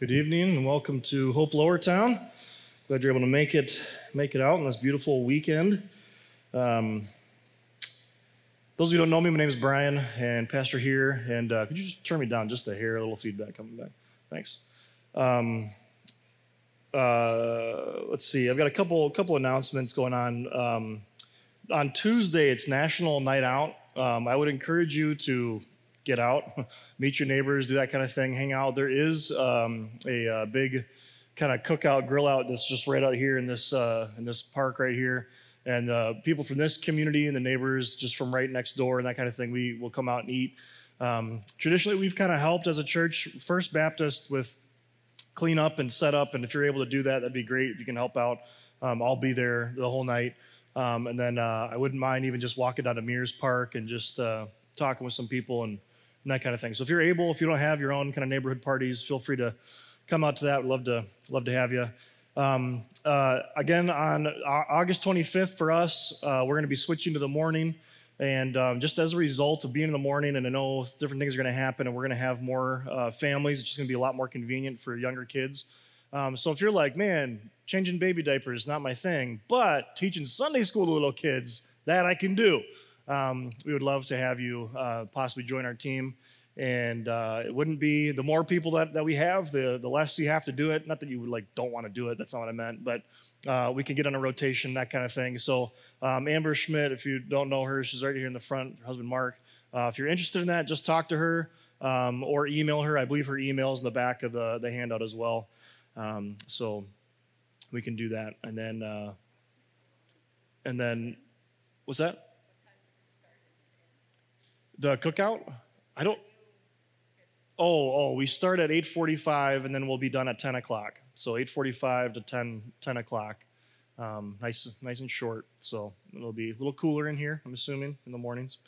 Good evening and welcome to Hope Lowertown. Glad you're able to make it make it out on this beautiful weekend. Um, those of you who don't know me, my name is Brian and pastor here. And uh, could you just turn me down just a hair, a little feedback coming back? Thanks. Um, uh, let's see. I've got a couple couple announcements going on. Um, on Tuesday, it's National Night Out. Um, I would encourage you to get out, meet your neighbors, do that kind of thing, hang out. There is um, a, uh, big kind of cookout, grill out that's just right out here in this uh, in this park right here. And uh, people from this community and the neighbors just from right next door and that kind of thing, we will come out and eat. Um, traditionally, we've kind of helped as a church, First Baptist, with clean up and set up. And if you're able to do that, that'd be great. If you can help out, um, I'll be there the whole night. Um, and then uh, I wouldn't mind even just walking down to Mears Park and just uh, talking with some people and and that kind of thing. So if you're able, if you don't have your own kind of neighborhood parties, feel free to come out to that. We'd love to love to have you. Um, uh, again, on August 25th for us, uh, we're going to be switching to the morning. And um, just as a result of being in the morning, and I know different things are going to happen, and we're going to have more uh, families, it's just going to be a lot more convenient for younger kids. Um, so if you're like, man, changing baby diapers is not my thing, but teaching Sunday school to little kids, that I can do um, we would love to have you uh, possibly join our team. And uh, it wouldn't be the more people that, that we have, the, the less you have to do it. Not that you would like don't want to do it. That's not what I meant. But uh, we can get on a rotation, that kind of thing. So um, Amber Schmidt, if you don't know her, she's right here in the front. Her husband Mark. Uh, if you're interested in that, just talk to her um, or email her. I believe her email is in the back of the, the handout as well. Um, so we can do that. And then, uh, and then, what's that? The cookout? I don't. Oh, oh, we start at 8:45 and then we'll be done at 10 o'clock. So 8:45 to 10 10 o'clock. Um, nice, nice and short. So it'll be a little cooler in here. I'm assuming in the mornings.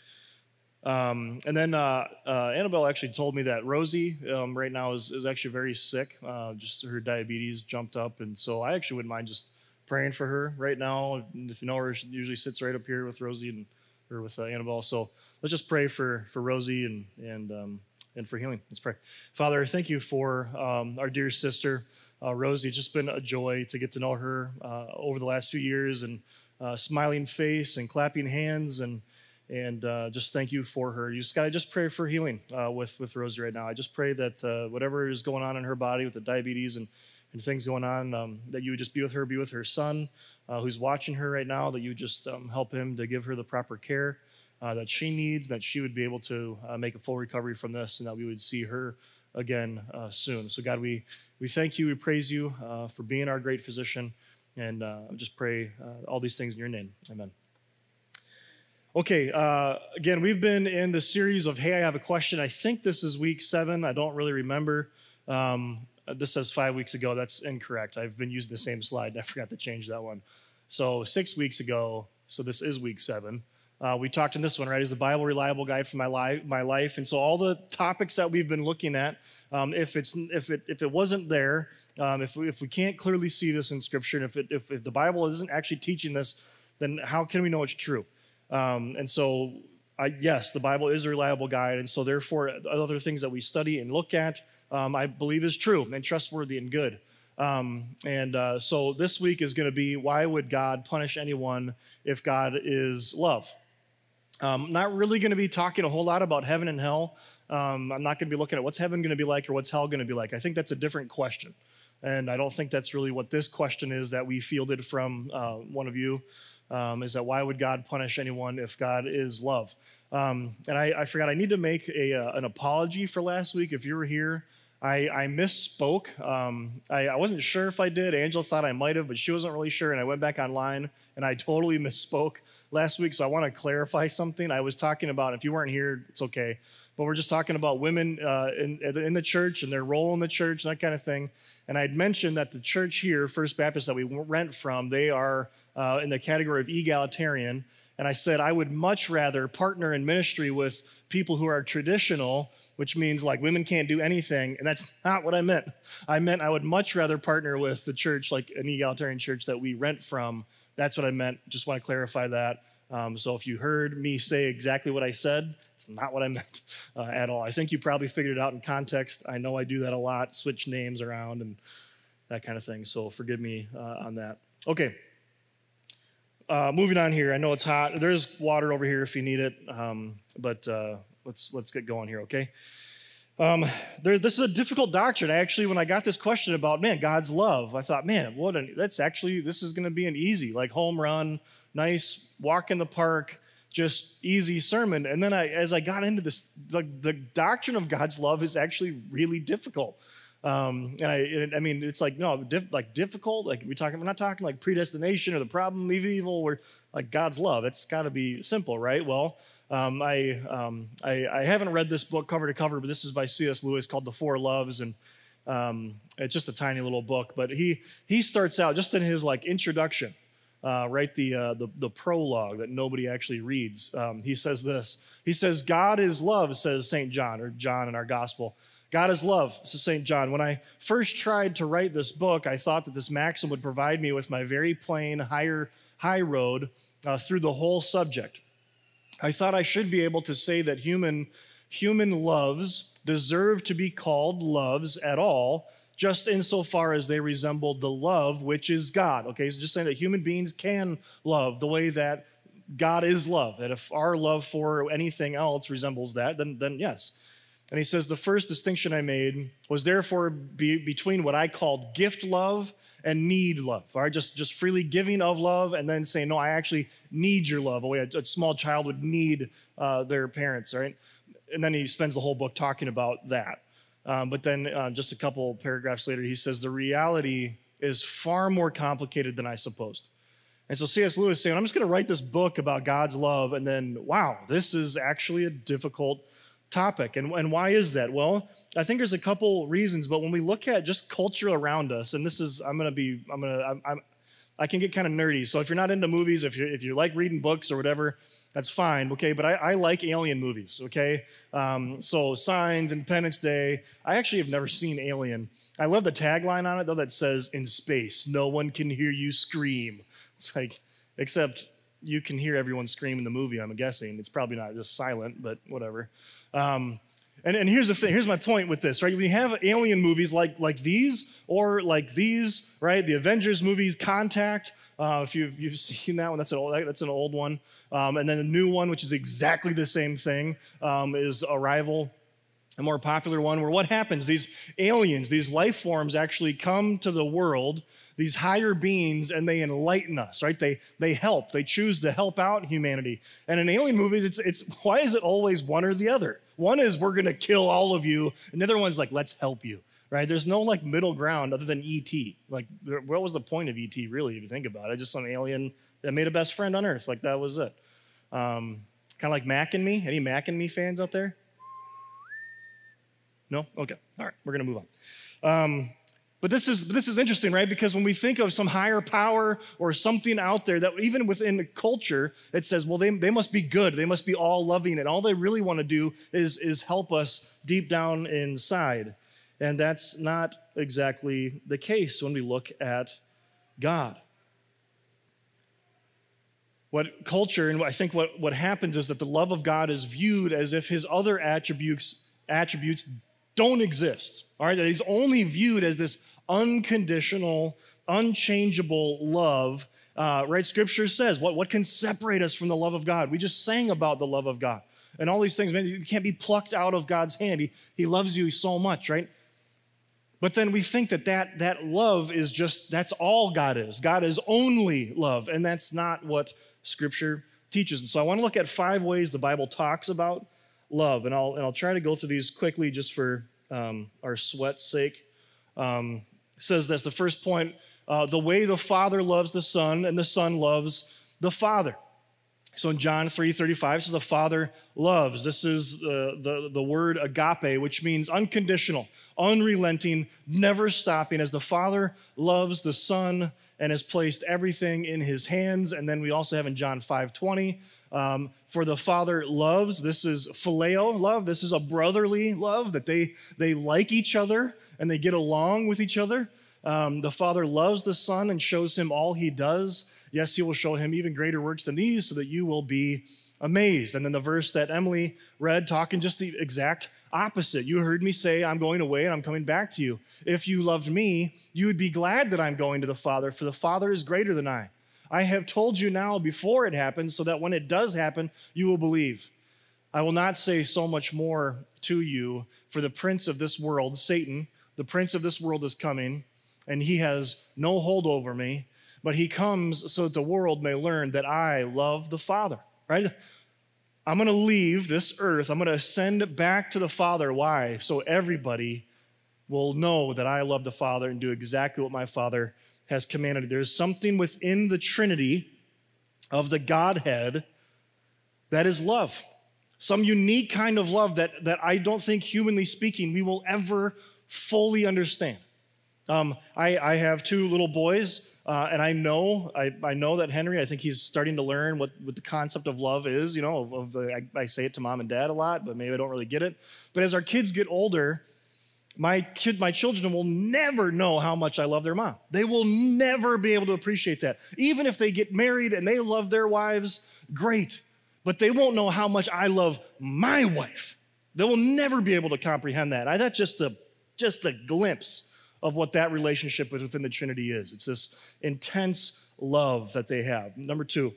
Um, and then uh, uh, Annabelle actually told me that Rosie um, right now is, is actually very sick. Uh, just her diabetes jumped up, and so I actually wouldn't mind just praying for her right now. If you know her, she usually sits right up here with Rosie and or with uh, Annabelle. So let's just pray for for Rosie and and um, and for healing. Let's pray. Father, thank you for um, our dear sister uh, Rosie. It's just been a joy to get to know her uh, over the last few years, and uh, smiling face and clapping hands, and and uh, just thank you for her. You just got to just pray for healing uh, with with Rosie right now. I just pray that whatever is going on in her body with the diabetes and and things going on, um, that you would just be with her, be with her son, who's watching her right now. That you just um, help him to give her the proper care uh, that she needs, that she would be able to uh, make a full recovery from this, and that we would see her again uh, soon. So, God, we, we thank you, we praise you uh, for being our great physician, and uh, just pray uh, all these things in your name. Amen. Okay, again, we've been in the series of Hey, I have a question. I think this is week seven. I don't really remember. Um, this says five weeks ago. That's incorrect. I've been using the same slide. I forgot to change that one. So, six weeks ago, so this is week seven. Uh, we talked in this one, right? Is the Bible reliable guide for my life? My life, and so all the topics that we've been looking at, um, if it's if it if it wasn't there, um, if we, if we can't clearly see this in Scripture, and if it, if, if the Bible isn't actually teaching this, then how can we know it's true? Um, and so, I, yes, the Bible is a reliable guide, and so therefore, other things that we study and look at, um, I believe is true and trustworthy and good. Um, and uh, so this week is going to be why would God punish anyone if God is love? Um, not really going to be talking a whole lot about heaven and hell. Um, I'm not going to be looking at what's heaven going to be like or what's hell going to be like. I think that's a different question. And I don't think that's really what this question is that we fielded from uh, one of you um, is that why would God punish anyone if God is love? Um, and I, I, forgot, I need to make a, uh, an apology for last week. If you were here, I, I misspoke. Um, I, I, wasn't sure if I did. Angela thought I might have, but she wasn't really sure. And I went back online and I totally misspoke last week, so I want to clarify something. I was talking about, if you weren't here, it's okay, but we're just talking about women uh, in, in the church and their role in the church and that kind of thing. And I'd mentioned that the church here, First Baptist, that we rent from, they are uh, in the category of egalitarian. And I said, I would much rather partner in ministry with people who are traditional, which means like women can't do anything. And that's not what I meant. I meant I would much rather partner with the church, like an egalitarian church that we rent from, that's what I meant. Just want to clarify that. Um, so if you heard me say exactly what I said, It's not what I meant uh, at all. I think you probably figured it out in context. I know I do that a lot, switch names around and that kind of thing. So forgive me uh, on that. Okay. Uh, moving on here. I know it's hot. There's water over here if you need it, um, but uh, let's let's get going here. Okay. Um, there, this is a difficult doctrine. Actually, when I got this question about man, God's love, I thought, man, what? An, that's actually this is going to be an easy, like home run, nice walk in the park, just easy sermon. And then I, as I got into this, the, the doctrine of God's love is actually really difficult. Um, and I, I mean, it's like no, diff, like difficult. Like we talking, we're not talking like predestination or the problem of evil. We're like God's love. It's got to be simple, right? Well, um, I, um, I, I haven't read this book cover to cover, but this is by C.S. Lewis called The Four Loves, and um, it's just a tiny little book. But he he starts out just in his like introduction, uh, right the, uh, the the prologue that nobody actually reads. Um, he says this. He says, "God is love," says Saint John or John in our gospel. God is love, says St. John. When I first tried to write this book, I thought that this maxim would provide me with my very plain higher high road uh, through the whole subject. I thought I should be able to say that human, human loves deserve to be called loves at all, just insofar as they resemble the love which is God. Okay, so just saying that human beings can love the way that God is love. That if our love for anything else resembles that, then, then yes. And he says, the first distinction I made was therefore be, between what I called gift love and need love. All right, just, just freely giving of love and then saying, no, I actually need your love, a small child would need uh, their parents, right? And then he spends the whole book talking about that. Um, but then uh, just a couple paragraphs later, he says, the reality is far more complicated than I supposed. And so C.S. Lewis saying, I'm just going to write this book about God's love, and then, wow, this is actually a difficult topic. And, and why is that? Well, I think there's a couple reasons, but when we look at just culture around us, and this is, I'm going to be, I'm going to, I'm, i can get kind of nerdy. So if you're not into movies, if you if you like reading books or whatever, that's fine. Okay, but I, I like alien movies. Okay, um, so Signs, Independence Day. I actually have never seen Alien. I love the tagline on it though that says, "In space, no one can hear you scream." It's like, except you can hear everyone scream in the movie. I'm guessing it's probably not just silent, but whatever. Um, and, and here's the thing, here's my point with this, right? We have alien movies like, like these or like these, right? The Avengers movies, Contact. Uh, if you've, you've seen that one, that's an old, that's an old one. Um, and then the new one, which is exactly the same thing, um, is Arrival, a more popular one, where what happens? These aliens, these life forms actually come to the world these higher beings and they enlighten us, right? They they help. They choose to help out humanity. And in alien movies, it's it's why is it always one or the other? One is we're gonna kill all of you, another one's like let's help you, right? There's no like middle ground other than ET. Like what was the point of ET really? If you think about it, just some alien that made a best friend on Earth. Like that was it. Um, kind of like Mac and Me. Any Mac and Me fans out there? No? Okay. All right. We're going to move on. Um, but this is, this is interesting, right? Because when we think of some higher power or something out there that even within the culture, it says, well, they, they must be good. They must be all loving. And all they really want to do is, is help us deep down inside. And that's not exactly the case when we look at God. What culture, and I think what, what happens is that the love of God is viewed as if his other attributes, attributes don't exist. All right, that he's only viewed as this unconditional, unchangeable love. Uh, right? Scripture says, what, what can separate us from the love of God? We just sang about the love of God. And all these things, man, you can't be plucked out of God's hand. He, he loves you so much, right? But then we think that, that that love is just, that's all God is. God is only love. And that's not what Scripture teaches. And so I want to look at five ways the Bible talks about love. And I'll, and I'll try to go through these quickly just for um, our sweat's sake. Um, says this the first point uh, the way the Father loves the Son, and the Son loves the Father. So in John 3 35 says the Father loves. This is the, the, the word agape, which means unconditional, unrelenting, never stopping, as the Father loves the Son and has placed everything in his hands. And then we also have in John 5 20, um, for the Father loves. This is phileo love. This is a brotherly love that they, they like each other and they get along with each other. Um, the Father loves the Son and shows him all he does Yes, he will show him even greater works than these so that you will be amazed. And then the verse that Emily read, talking just the exact opposite. You heard me say, I'm going away and I'm coming back to you. If you loved me, you would be glad that I'm going to the Father, for the Father is greater than I. I have told you now before it happens, so that when it does happen, you will believe. I will not say so much more to you, for the prince of this world, Satan, the prince of this world is coming, and he has no hold over me, but he comes so that the world may learn that I love the Father, right? I'm going to leave this earth. I'm going to ascend back to the Father. Why? So everybody will know that I love the Father and do exactly what my Father has commanded. There's something within the Trinity of the Godhead that is love. Some unique kind of love that, that I don't think, humanly speaking, we will ever fully understand. Um, I, I have two little boys, uh, and I know I, I know that Henry. I think he's starting to learn what, what the concept of love is. You know, of, of I, I say it to mom and dad a lot, but maybe I don't really get it. But as our kids get older, my kid, my children will never know how much I love their mom. They will never be able to appreciate that. Even if they get married and they love their wives, great. But they won't know how much I love my wife. They will never be able to comprehend that. I, that's just a just a glimpse of what that relationship within the Trinity is. It's this intense love that they have. Number two,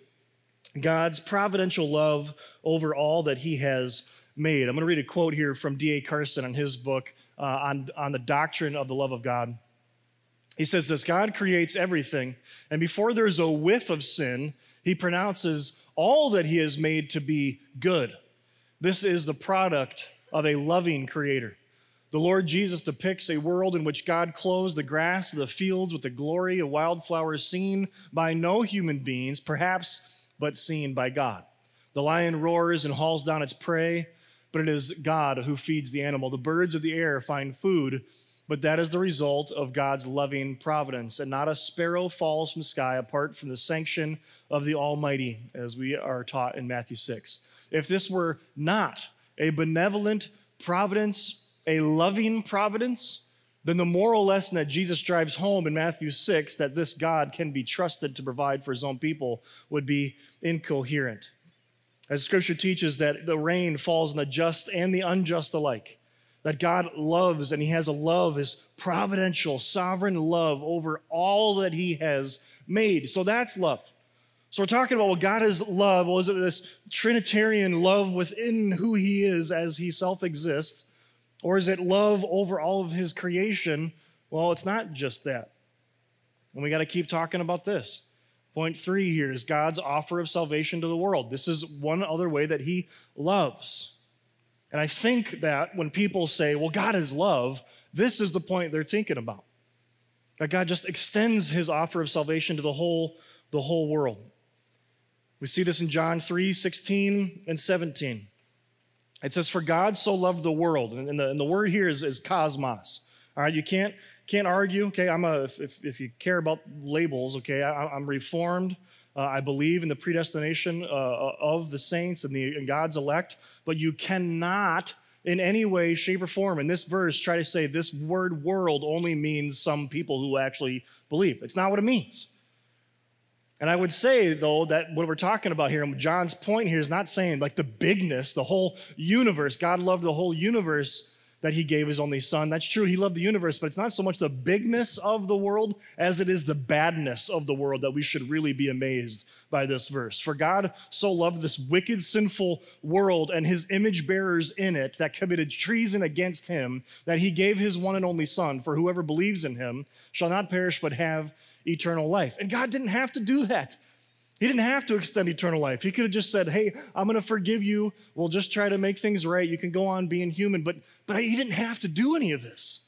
God's providential love over all that He has made. I'm going to read a quote here from D.A. Carson in his book uh, on, on the doctrine of the love of God. He says this God creates everything, and before there's a whiff of sin, he pronounces all that he has made to be good. This is the product of a loving creator. The Lord Jesus depicts a world in which God clothes the grass of the fields with the glory of wildflowers seen by no human beings, perhaps, but seen by God. The lion roars and hauls down its prey but it is God who feeds the animal. The birds of the air find food, but that is the result of God's loving providence, and not a sparrow falls from the sky apart from the sanction of the Almighty, as we are taught in Matthew 6. If this were not a benevolent providence, a loving providence, then the moral lesson that Jesus drives home in Matthew 6 that this God can be trusted to provide for his own people would be incoherent. As scripture teaches that the rain falls on the just and the unjust alike, that God loves and he has a love, his providential, sovereign love over all that he has made. So that's love. So we're talking about well, God is love. Well, is it this Trinitarian love within who he is as he self exists? Or is it love over all of his creation? Well, it's not just that. And we got to keep talking about this. Point three here is God's offer of salvation to the world. This is one other way that He loves. And I think that when people say, well, God is love, this is the point they're thinking about. That God just extends His offer of salvation to the whole, the whole world. We see this in John 3 16 and 17. It says, For God so loved the world. And the, and the word here is, is cosmos. All right, you can't can't argue. Okay, I'm a, if, if you care about labels, okay, I, am reformed. Uh, I believe in the predestination uh, uh, of the saints and, the, and God's elect, but you cannot in any way, shape, or form in this verse try to say this word world only means some people who actually believe. It's not what it means. And I would say, though, that what we're talking about here, and John's point here is not saying like the bigness, the whole universe. God loved the whole universe that he gave his only son. That's true. He loved the universe, but it's not so much the bigness of the world as it is the badness of the world that we should really be amazed by this verse. For God so loved this wicked, sinful world and his image bearers in it that committed treason against him that he gave his one and only son, for whoever believes in him shall not perish but have eternal life. And God didn't have to do that. He didn't have to extend eternal life. He could have just said, Hey, I'm going to forgive you. We'll just try to make things right. You can go on being human. But, but he didn't have to do any of this.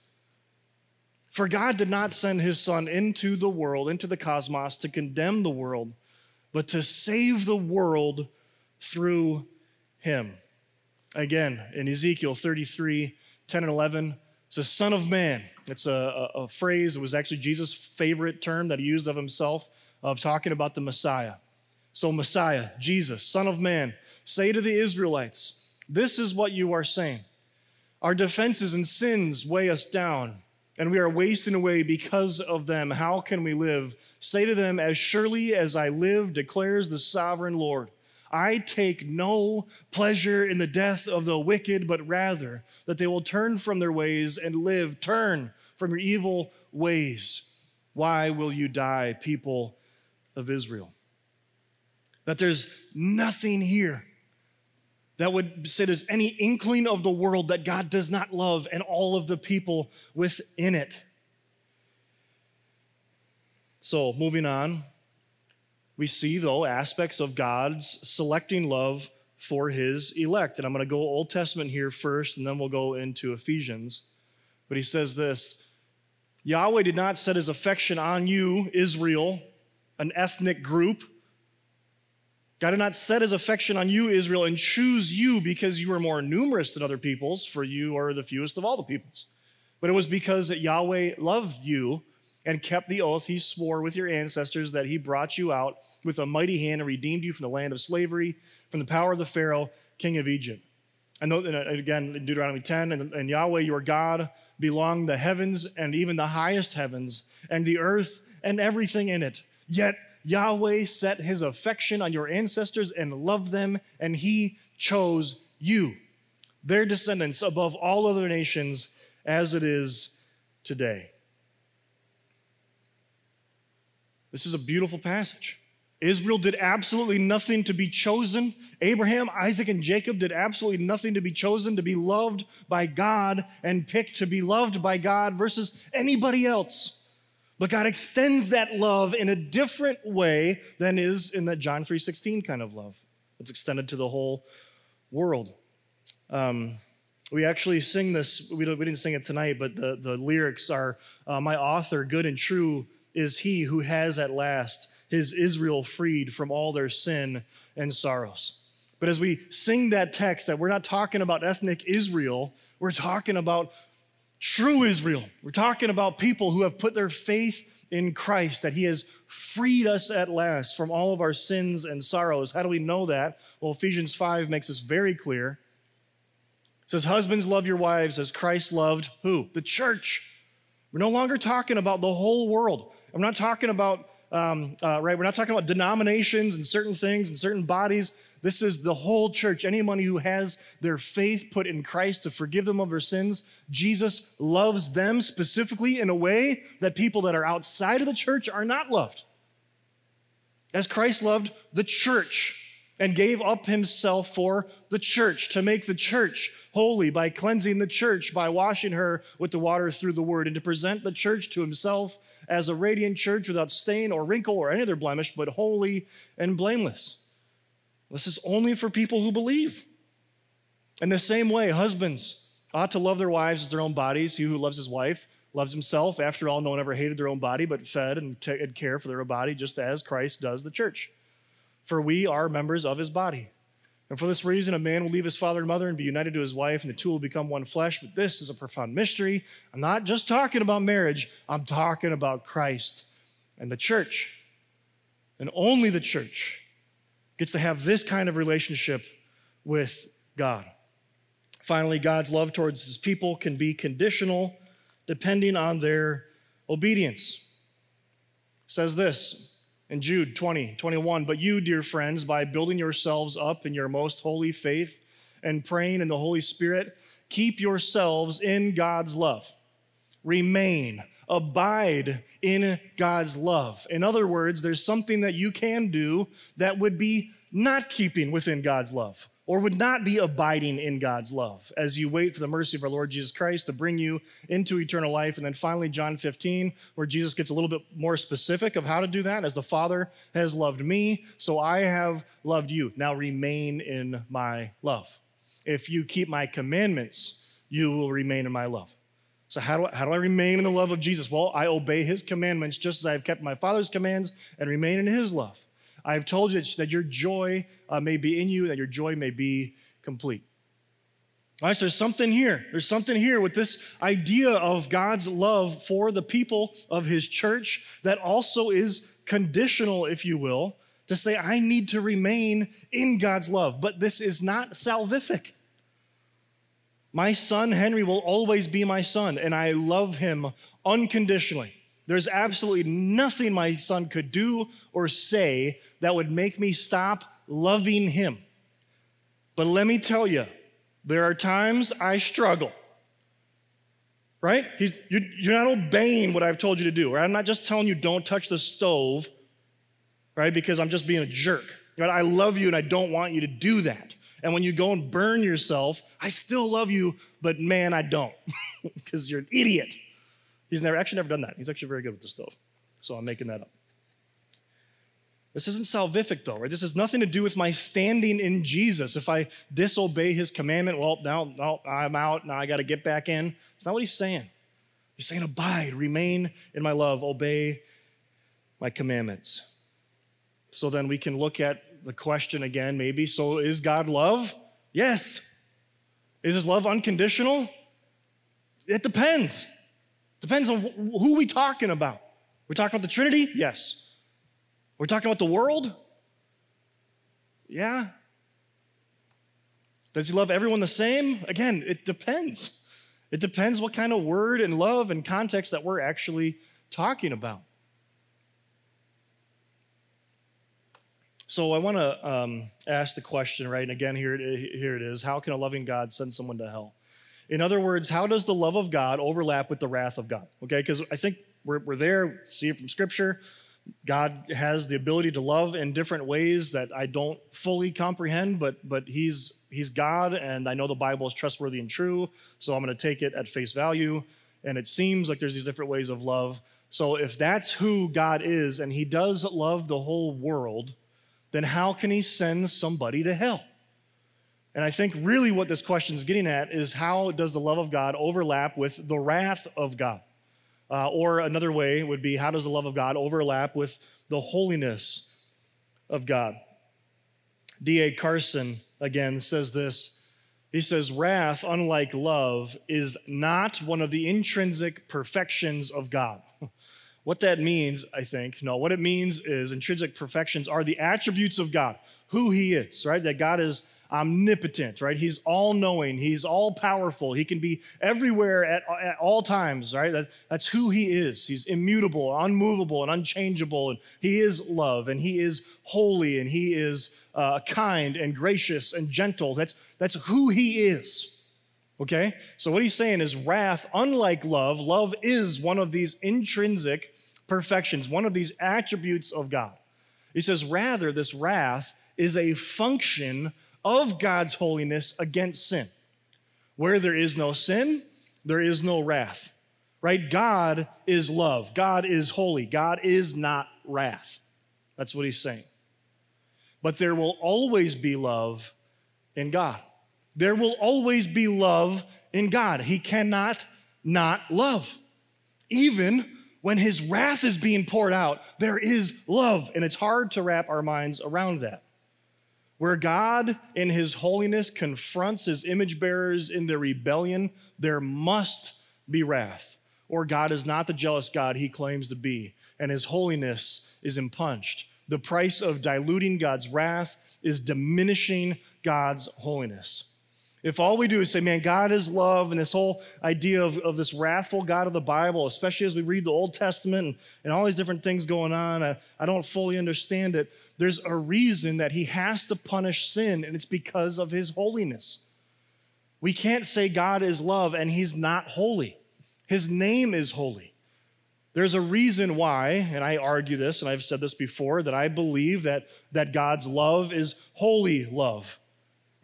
For God did not send his son into the world, into the cosmos, to condemn the world, but to save the world through him. Again, in Ezekiel 33 10 and 11, it's a son of man. It's a, a, a phrase, it was actually Jesus' favorite term that he used of himself, of talking about the Messiah. So, Messiah, Jesus, Son of Man, say to the Israelites, This is what you are saying. Our defenses and sins weigh us down. and we are wasting away because of them. How can we live? Say to them, As surely as I live, declares the sovereign Lord, I take no pleasure in the death of the wicked, but rather that they will turn from their ways and live. Turn from your evil ways. Why will you die, people of Israel? That there's nothing here that would say there's any inkling of the world that God does not love and all of the people within it. So, moving on, we see, though, aspects of God's selecting love for his elect. And I'm going to go Old Testament here first, and then we'll go into Ephesians. But he says this Yahweh did not set his affection on you, Israel, an ethnic group God did not set his affection on you, Israel, and choose you because you were more numerous than other peoples, for you are the fewest of all the peoples. But it was because that Yahweh loved you and kept the oath he swore with your ancestors that he brought you out with a mighty hand and redeemed you from the land of slavery, from the power of the Pharaoh, king of Egypt. And uh, again, in Deuteronomy 10, and, and Yahweh your God belong the heavens and even the highest heavens, and the earth and everything in it. Yet Yahweh set his affection on your ancestors and loved them, and he chose you, their descendants, above all other nations, as it is today. This is a beautiful passage. Israel did absolutely nothing to be chosen. Abraham, Isaac, and Jacob did absolutely nothing to be chosen, to be loved by God and picked to be loved by God versus anybody else. But God extends that love in a different way than is in that John 3:16 kind of love. It's extended to the whole world. Um, we actually sing this, we, we, didn't sing it tonight, but the, the lyrics are uh, My author, good and true, is he who has at last his Israel freed from all their sin and sorrows. But as we sing that text, that we're not talking about ethnic Israel, we're talking about true Israel. We're talking about people who have put their faith in Christ, that He has freed us at last from all of our sins and sorrows. How do we know that? Well, Ephesians 5 makes this very clear. It says, Husbands, love your wives as Christ loved who? The church. We're no longer talking about the whole world. I'm not talking about, um, uh, right, we're not talking about denominations and certain things and certain bodies. This is the whole church. Anyone who has their faith put in Christ to forgive them of their sins, Jesus loves them specifically in a way that people that are outside of the church are not loved. As Christ loved the church and gave up himself for the church to make the church holy by cleansing the church, by washing her with the water through the word, and to present the church to himself as a radiant church without stain or wrinkle or any other blemish, but holy and blameless. This is only for people who believe. In the same way, husbands ought to love their wives as their own bodies. He who loves his wife loves himself. After all, no one ever hated their own body, but fed and t- care for their own body, just as Christ does the church. For we are members of his body. And for this reason, a man will leave his father and mother and be united to his wife, and the two will become one flesh. But this is a profound mystery. I'm not just talking about marriage, I'm talking about Christ and the church, and only the church gets to have this kind of relationship with God. Finally, God's love towards his people can be conditional depending on their obedience. It says this in Jude 20, 21, but you, dear friends, by building yourselves up in your most holy faith and praying in the Holy Spirit, keep yourselves in God's love. Remain, abide in God's love. In other words, there's something that you can do that would be not keeping within God's love or would not be abiding in God's love as you wait for the mercy of our Lord Jesus Christ to bring you into eternal life. And then finally, John 15, where Jesus gets a little bit more specific of how to do that. As the Father has loved me, so I have loved you. Now remain in my love. If you keep my commandments, you will remain in my love. So, how do, I, how do I remain in the love of Jesus? Well, I obey his commandments just as I have kept my Father's commands and remain in his love. I have told you that your joy uh, may be in you, that your joy may be complete. All right, so there's something here. There's something here with this idea of God's love for the people of his church that also is conditional, if you will, to say, I need to remain in God's love. But this is not salvific. My son Henry will always be my son, and I love him unconditionally. There's absolutely nothing my son could do or say that would make me stop loving him. But let me tell you, there are times I struggle. Right? He's, you're not obeying what I've told you to do. Right? I'm not just telling you don't touch the stove, right? Because I'm just being a jerk. Right? I love you and I don't want you to do that. And when you go and burn yourself, I still love you, but man, I don't because you're an idiot. He's never actually never done that. He's actually very good with the stove. So I'm making that up. This isn't salvific, though, right? This has nothing to do with my standing in Jesus. If I disobey his commandment, well, now, now I'm out. Now I got to get back in. It's not what he's saying. He's saying, abide, remain in my love, obey my commandments. So then we can look at the question again, maybe. So is God love? Yes. Is his love unconditional? It depends. Depends on who we talking about. We're talking about the Trinity? Yes. We're talking about the world? Yeah. Does he love everyone the same? Again, it depends. It depends what kind of word and love and context that we're actually talking about. So I want to um, ask the question, right? And again, here it, here it is How can a loving God send someone to hell? In other words, how does the love of God overlap with the wrath of God? Okay, because I think we're, we're there, see it from Scripture. God has the ability to love in different ways that I don't fully comprehend, but but He's He's God, and I know the Bible is trustworthy and true, so I'm going to take it at face value. And it seems like there's these different ways of love. So if that's who God is, and He does love the whole world, then how can He send somebody to hell? And I think really what this question is getting at is how does the love of God overlap with the wrath of God? Uh, or another way would be how does the love of God overlap with the holiness of God? D.A. Carson again says this. He says, Wrath, unlike love, is not one of the intrinsic perfections of God. what that means, I think, no, what it means is intrinsic perfections are the attributes of God, who He is, right? That God is omnipotent, right? He's all knowing, he's all powerful, he can be everywhere at, at all times, right? That, that's who he is. He's immutable, unmovable, and unchangeable, and he is love, and he is holy, and he is uh, kind and gracious and gentle. That's, that's who he is. Okay? So, what he's saying is wrath, unlike love, love is one of these intrinsic perfections, one of these attributes of God. He says, rather, this wrath is a function of God's holiness against sin. Where there is no sin, there is no wrath, right? God is love. God is holy. God is not wrath. That's what he's saying. But there will always be love in God. There will always be love in God. He cannot not love. Even when his wrath is being poured out, there is love. And it's hard to wrap our minds around that. Where God, in his holiness, confronts his image bearers in their rebellion, there must be wrath. Or God is not the jealous God he claims to be, and his holiness is impunged. The price of diluting God's wrath is diminishing God's holiness. If all we do is say, man, God is love, and this whole idea of, of this wrathful God of the Bible, especially as we read the Old Testament and, and all these different things going on, I, I don't fully understand it. There's a reason that he has to punish sin, and it's because of his holiness. We can't say God is love and he's not holy. His name is holy. There's a reason why, and I argue this, and I've said this before, that I believe that, that God's love is holy love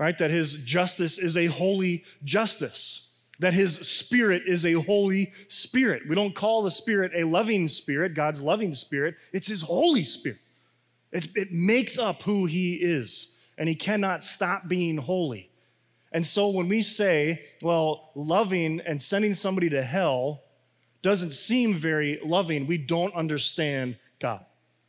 right? That his justice is a holy justice, that his spirit is a holy spirit. We don't call the spirit a loving spirit, God's loving spirit, it's his holy spirit. It's, it makes up who he is, and he cannot stop being holy. And so when we say, well, loving and sending somebody to hell doesn't seem very loving, we don't understand God.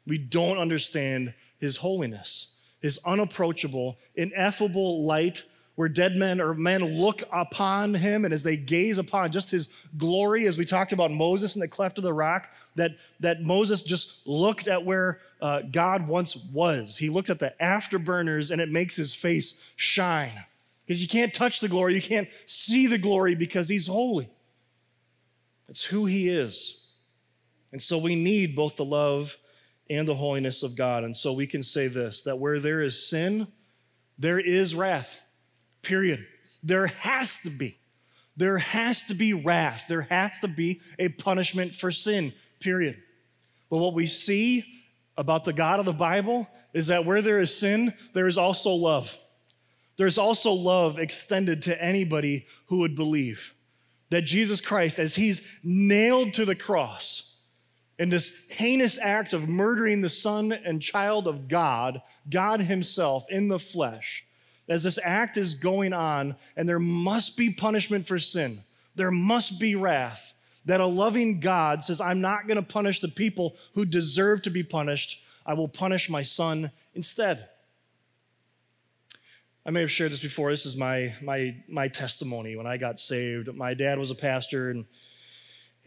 We don't understand his holiness his unapproachable, ineffable light, where dead men or men look upon him, and as they gaze upon just his glory, as we talked about Moses in the cleft of the rock, that, that Moses just looked at where uh, God once was. He looked at the afterburners, and it makes his face shine. Because you can't touch the glory, you can't see the glory because he's holy. That's who he is. And so we need both the love and the holiness of God. And so we can say this that where there is sin, there is wrath. Period. There has to be. There has to be wrath. There has to be a punishment for sin. Period. But what we see about the God of the Bible is that where there is sin, there is also love. There's also love extended to anybody who would believe that Jesus Christ, as he's nailed to the cross, in this heinous act of murdering the son and child of God, God Himself in the flesh, as this act is going on, and there must be punishment for sin, there must be wrath, that a loving God says, I'm not going to punish the people who deserve to be punished, I will punish my son instead. I may have shared this before. This is my, my, my testimony when I got saved. My dad was a pastor, and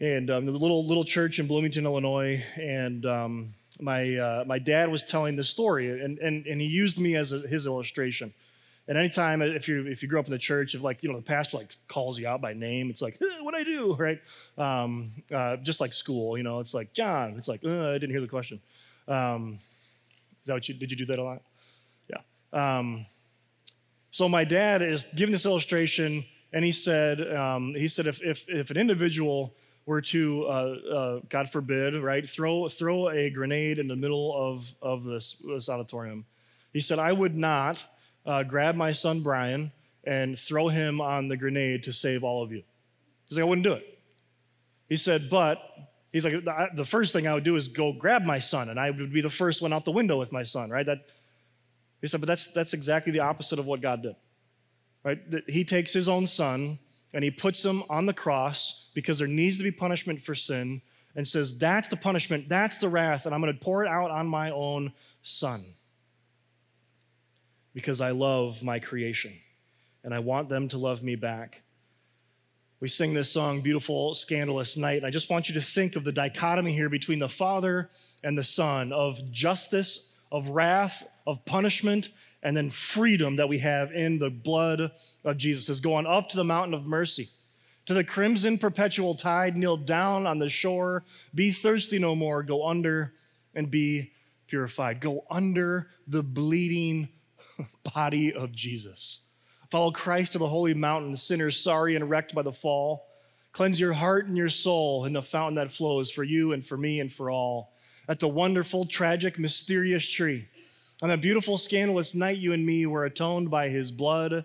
and um, the little little church in Bloomington, Illinois, and um, my uh, my dad was telling this story, and and and he used me as a, his illustration. And anytime if you if you grew up in the church, if like you know the pastor like calls you out by name, it's like eh, what I do, right? Um, uh, just like school, you know, it's like John. It's like uh, I didn't hear the question. Um, is that what you did? You do that a lot? Yeah. Um, so my dad is giving this illustration, and he said um, he said if if if an individual were to, uh, uh, God forbid, right, throw, throw a grenade in the middle of, of this, this auditorium, he said, I would not uh, grab my son Brian and throw him on the grenade to save all of you. He's like, I wouldn't do it. He said, but he's like, the first thing I would do is go grab my son, and I would be the first one out the window with my son, right? That, he said, but that's, that's exactly the opposite of what God did, right? He takes his own son and he puts him on the cross because there needs to be punishment for sin and says, That's the punishment, that's the wrath, and I'm going to pour it out on my own son because I love my creation and I want them to love me back. We sing this song, Beautiful, Scandalous Night. And I just want you to think of the dichotomy here between the Father and the Son of justice, of wrath, of punishment, and then freedom that we have in the blood of Jesus is going up to the mountain of mercy. To the crimson perpetual tide, kneel down on the shore, be thirsty no more, go under and be purified. Go under the bleeding body of Jesus. Follow Christ to the holy mountain, sinners sorry and wrecked by the fall. Cleanse your heart and your soul in the fountain that flows for you and for me and for all. At the wonderful, tragic, mysterious tree on that beautiful, scandalous night, you and me were atoned by his blood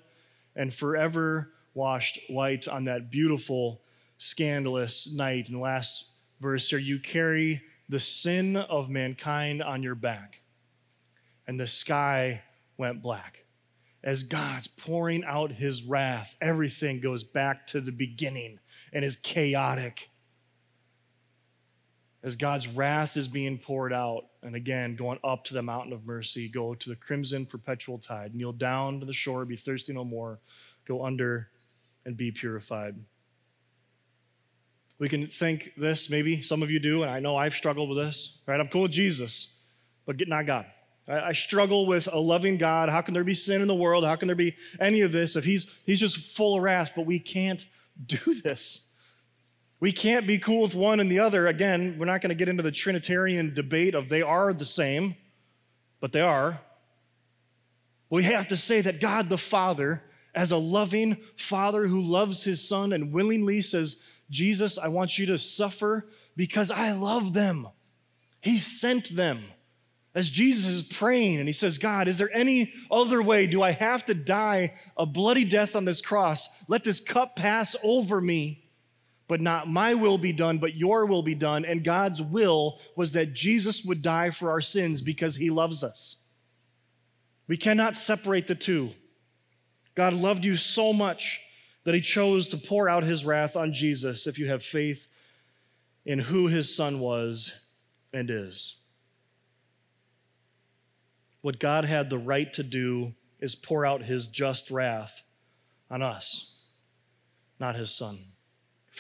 and forever washed white on that beautiful, scandalous night. In the last verse here, you carry the sin of mankind on your back, and the sky went black. As God's pouring out his wrath, everything goes back to the beginning and is chaotic as God's wrath is being poured out, and again, going up to the mountain of mercy, go to the crimson perpetual tide, kneel down to the shore, be thirsty no more, go under and be purified. We can think this, maybe some of you do, and I know I've struggled with this, right? I'm cool with Jesus, but not God. I struggle with a loving God. How can there be sin in the world? How can there be any of this if he's, he's just full of wrath? But we can't do this. We can't be cool with one and the other. Again, we're not going to get into the Trinitarian debate of they are the same, but they are. We have to say that God the Father, as a loving Father who loves his Son and willingly says, Jesus, I want you to suffer because I love them. He sent them. As Jesus is praying and he says, God, is there any other way? Do I have to die a bloody death on this cross? Let this cup pass over me but not my will be done, but your will be done. And God's will was that Jesus would die for our sins because he loves us. We cannot separate the two. God loved you so much that he chose to pour out his wrath on Jesus if you have faith in who his son was and is. What God had the right to do is pour out his just wrath on us, not his son.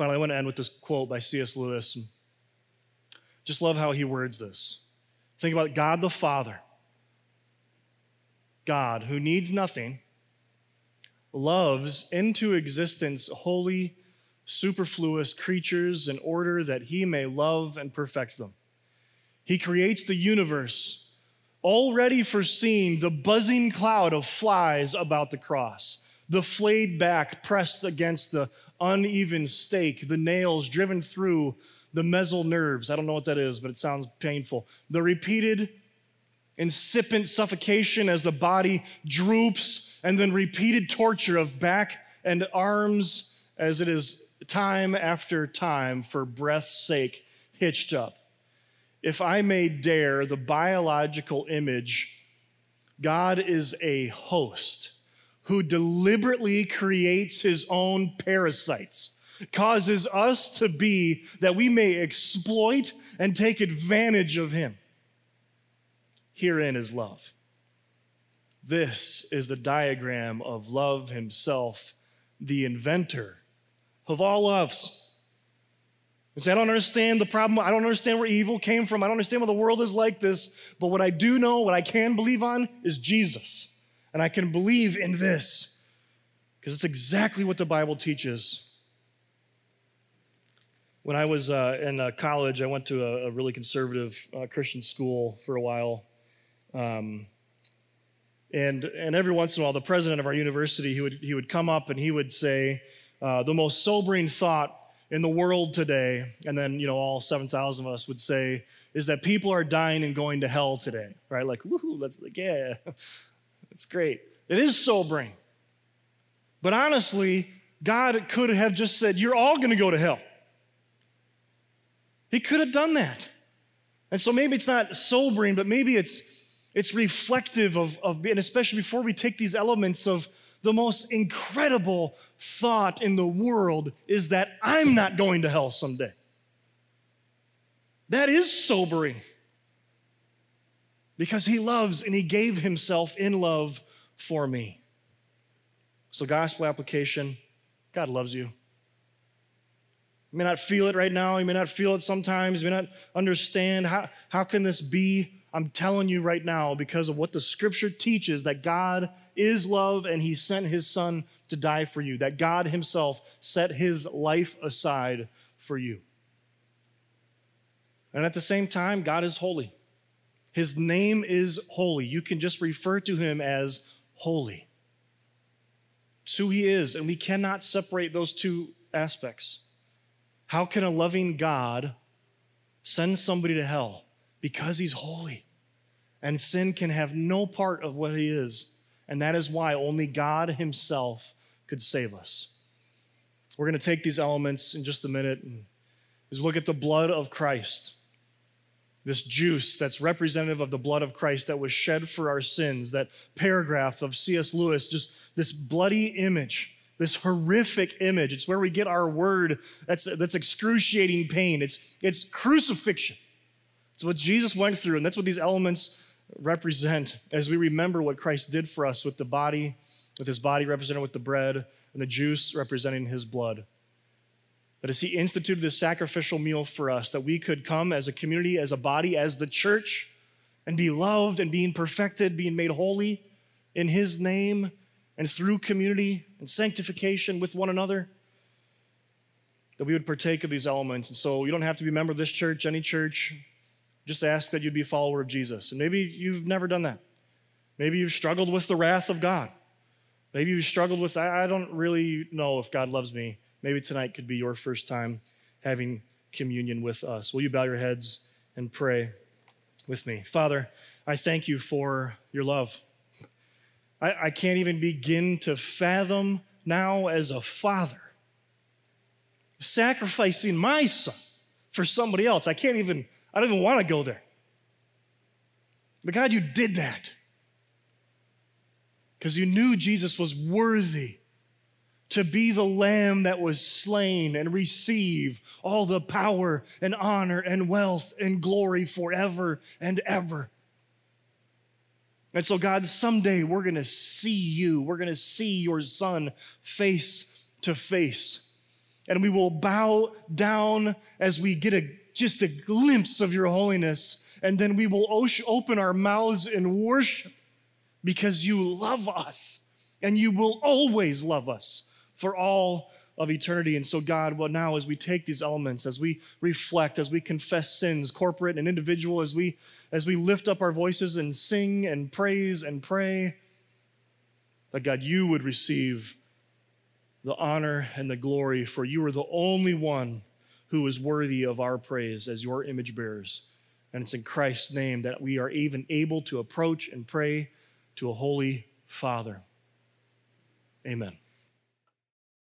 Finally, I want to end with this quote by C.S. Lewis. Just love how he words this. Think about God the Father, God who needs nothing, loves into existence holy, superfluous creatures in order that he may love and perfect them. He creates the universe, already foreseeing the buzzing cloud of flies about the cross, the flayed back pressed against the uneven stake, the nails driven through the mesial nerves. I don't know what that is, but it sounds painful. The repeated incipient suffocation as the body droops, and then repeated torture of back and arms as it is time after time for breath's sake hitched up. If I may dare the biological image, God is a host who deliberately creates his own parasites, causes us to be that we may exploit and take advantage of him. Herein is love. This is the diagram of love himself, the inventor of all loves. And say, I don't understand the problem. I don't understand where evil came from. I don't understand why the world is like this. But what I do know, what I can believe on, is Jesus. And I can believe in this because it's exactly what the Bible teaches. When I was uh, in uh, college, I went to a, a really conservative uh, Christian school for a while. Um, and, and every once in a while, the president of our university, he would, he would come up and he would say, uh, the most sobering thought in the world today, and then, you know, all 7,000 of us would say, is that people are dying and going to hell today, right? Like, woohoo, that's like, yeah, it's great. It is sobering. But honestly, God could have just said, You're all going to go to hell. He could have done that. And so maybe it's not sobering, but maybe it's, it's reflective of, of, and especially before we take these elements of the most incredible thought in the world is that I'm not going to hell someday. That is sobering because he loves and he gave himself in love for me. So, gospel application God loves you. You may not feel it right now. You may not feel it sometimes. You may not understand how, how can this be? I'm telling you right now, because of what the scripture teaches, that God is love and he sent his son to die for you, that God himself set his life aside for you. And at the same time, God is holy. His name is holy. You can just refer to him as holy. It's who he is, and we cannot separate those two aspects. How can a loving God send somebody to hell? Because he's holy. And sin can have no part of what he is. And that is why only God himself could save us. We're going to take these elements in just a minute and just look at the blood of Christ this juice that's representative of the blood of Christ that was shed for our sins, that paragraph of C.S. Lewis, just this bloody image, this horrific image. It's where we get our word that's, that's excruciating pain. It's, it's crucifixion. It's what Jesus went through, and that's what these elements represent as we remember what Christ did for us with the body, with his body represented with the bread, and the juice representing his blood. That as He instituted this sacrificial meal for us, that we could come as a community, as a body, as the church, and be loved and being perfected, being made holy in His name and through community and sanctification with one another. That we would partake of these elements. And so you don't have to be a member of this church, any church. Just ask that you'd be a follower of Jesus. And maybe you've never done that. Maybe you've struggled with the wrath of God. Maybe you've struggled with, I don't really know if God loves me. Maybe tonight could be your first time having communion with us. Will you bow your heads and pray with me? Father, I thank you for your love. I, I can't even begin to fathom now as a father sacrificing my son for somebody else. I can't even, I don't even want to go there. But God, you did that because you knew Jesus was worthy to be the lamb that was slain and receive all the power and honor and wealth and glory forever and ever. And so, God, someday we're going to see you. We're going to see your son face to face. And we will bow down as we get a, just a glimpse of your holiness. And then we will open our mouths in worship because you love us and you will always love us for all of eternity. And so, God, well, now as we take these elements, as we reflect, as we confess sins, corporate and individual, as we as we lift up our voices and sing and praise and pray, that God, you would receive the honor and the glory, for you are the only one who is worthy of our praise as your image bearers. And it's in Christ's name that we are even able to approach and pray to a holy Father. Amen.